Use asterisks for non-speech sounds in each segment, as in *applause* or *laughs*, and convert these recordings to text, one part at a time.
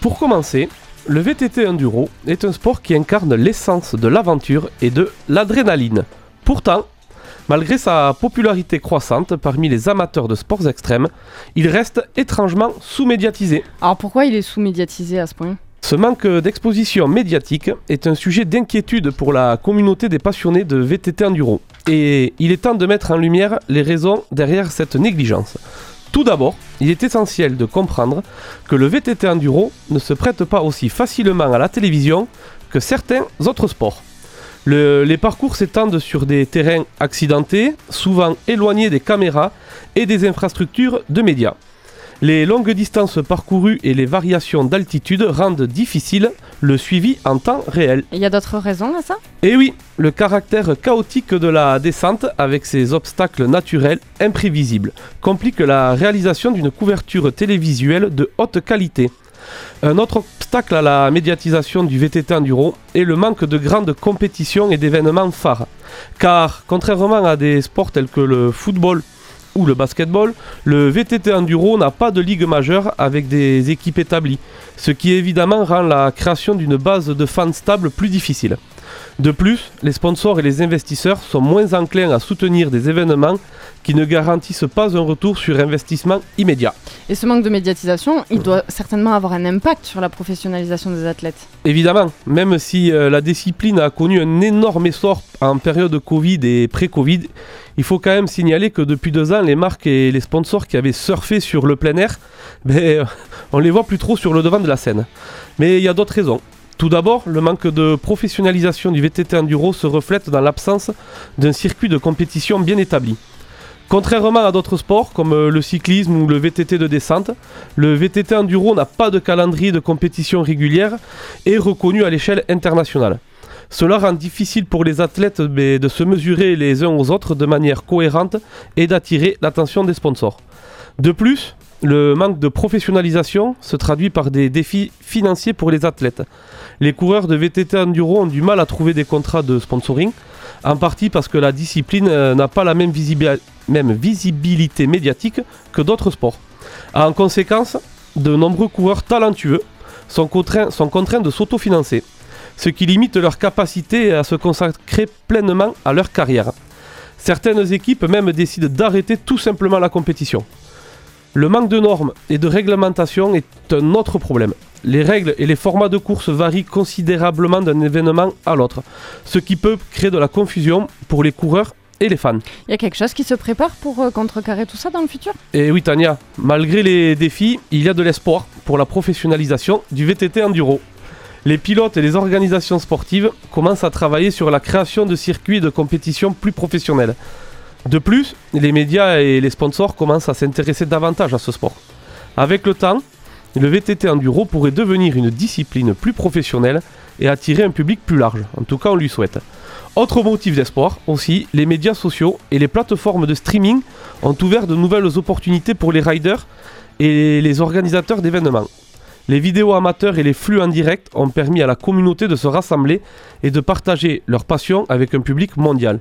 Pour commencer, le VTT enduro est un sport qui incarne l'essence de l'aventure et de l'adrénaline. Pourtant, malgré sa popularité croissante parmi les amateurs de sports extrêmes, il reste étrangement sous-médiatisé. Alors pourquoi il est sous-médiatisé à ce point? Ce manque d'exposition médiatique est un sujet d'inquiétude pour la communauté des passionnés de VTT enduro. Et il est temps de mettre en lumière les raisons derrière cette négligence. Tout d'abord, il est essentiel de comprendre que le VTT enduro ne se prête pas aussi facilement à la télévision que certains autres sports. Le- les parcours s'étendent sur des terrains accidentés, souvent éloignés des caméras et des infrastructures de médias. Les longues distances parcourues et les variations d'altitude rendent difficile le suivi en temps réel. Il y a d'autres raisons à ça? Et oui, le caractère chaotique de la descente, avec ses obstacles naturels imprévisibles, complique la réalisation d'une couverture télévisuelle de haute qualité. Un autre obstacle à la médiatisation du VTT enduro est le manque de grandes compétitions et d'événements phares. Car, contrairement à des sports tels que le football ou le basketball, le VTT enduro n'a pas de ligue majeure avec des équipes établies, ce qui évidemment rend la création d'une base de fans stable plus difficile. De plus, les sponsors et les investisseurs sont moins enclins à soutenir des événements qui ne garantissent pas un retour sur investissement immédiat. Et ce manque de médiatisation, il doit certainement avoir un impact sur la professionnalisation des athlètes. Évidemment, même si euh, la discipline a connu un énorme essor en période Covid et pré-Covid, il faut quand même signaler que depuis deux ans, les marques et les sponsors qui avaient surfé sur le plein air, *laughs* ben, euh, on les voit plus trop sur le devant de la scène. Mais il y a d'autres raisons. Tout d'abord, le manque de professionnalisation du VTT enduro se reflète dans l'absence d'un circuit de compétition bien établi. Contrairement à d'autres sports comme euh, le cyclisme ou le VTT de descente, le VTT enduro n'a pas de calendrier de compétition régulière et reconnu à l'échelle internationale. Cela rend difficile pour les athlètes de se mesurer les uns aux autres de manière cohérente et d'attirer l'attention des sponsors. De plus, le manque de professionnalisation se traduit par des défis financiers pour les athlètes. Les coureurs de VTT enduro ont du mal à trouver des contrats de sponsoring, en partie parce que la discipline euh, n'a pas la même, visibi- même visibilité médiatique que d'autres sports. En conséquence, de nombreux coureurs talentueux sont contraints, sont contraints de s'autofinancer, ce qui limite leur capacité à se consacrer pleinement à leur carrière. Certaines équipes même décident d'arrêter tout simplement la compétition. Le manque de normes et de réglementation est un autre problème. Les règles et les formats de course varient considérablement d'un événement à l'autre, ce qui peut créer de la confusion pour les coureurs et les fans. Il y a quelque chose qui se prépare pour euh, contrecarrer tout ça dans le futur? Et oui Tania, malgré les défis, il y a de l'espoir pour la professionnalisation du VTT enduro. Les pilotes et les organisations sportives commencent à travailler sur la création de circuits de compétition plus professionnels. De plus, les médias et les sponsors commencent à s'intéresser davantage à ce sport. Avec le temps, le VTT enduro pourrait devenir une discipline plus professionnelle et attirer un public plus large. En tout cas, on lui souhaite. Autre motif d'espoir aussi, les médias sociaux et les plateformes de streaming ont ouvert de nouvelles opportunités pour les riders et les organisateurs d'événements. Les vidéos amateurs et les flux en direct ont permis à la communauté de se rassembler et de partager leur passion avec un public mondial.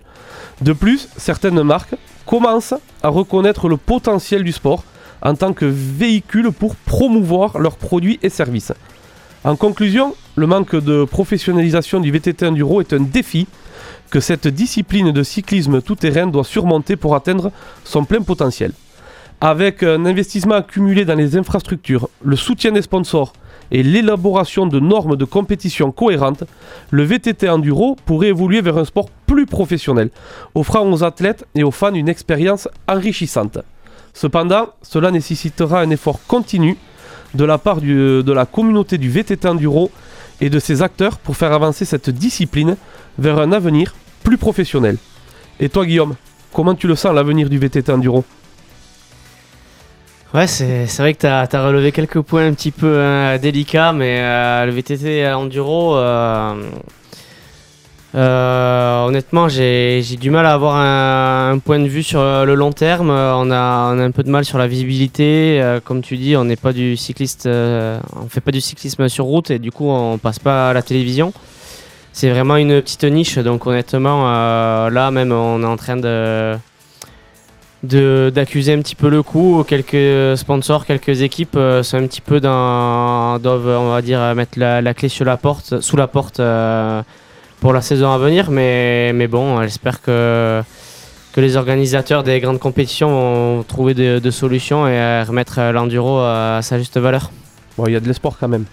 De plus, certaines marques commencent à reconnaître le potentiel du sport en tant que véhicule pour promouvoir leurs produits et services. En conclusion, le manque de professionnalisation du VTT enduro est un défi que cette discipline de cyclisme tout-terrain doit surmonter pour atteindre son plein potentiel. Avec un investissement accumulé dans les infrastructures, le soutien des sponsors et l'élaboration de normes de compétition cohérentes, le VTT enduro pourrait évoluer vers un sport plus professionnel, offrant aux athlètes et aux fans une expérience enrichissante. Cependant, cela nécessitera un effort continu de la part de la communauté du VTT enduro et de ses acteurs pour faire avancer cette discipline vers un avenir plus professionnel. Et toi Guillaume, comment tu le sens l'avenir du VTT enduro? Ouais, c'est vrai que tu as, relevé quelques points un petit peu hein, délicats, mais euh, le VTT enduro, euh, euh, honnêtement, j'ai du mal à avoir un, point de vue sur le long terme. On a, un peu de mal sur la visibilité. Euh, comme tu dis, on n'est pas du cycliste, on fait pas du cyclisme sur route et du coup, on passe pas à la télévision. C'est vraiment une petite niche, donc honnêtement, là même, on est en train de d'accuser un petit peu le coup. Quelques sponsors, quelques équipes euh, sont un petit peu dans doivent on va dire mettre la, clé sur la porte, sous la porte euh, pour la saison à venir. Mais mais bon, j'espère que que les organisateurs des grandes compétitions vont trouver de, solutions et euh, remettre l'enduro à sa juste valeur. Bon, il y a de l'espoir quand même.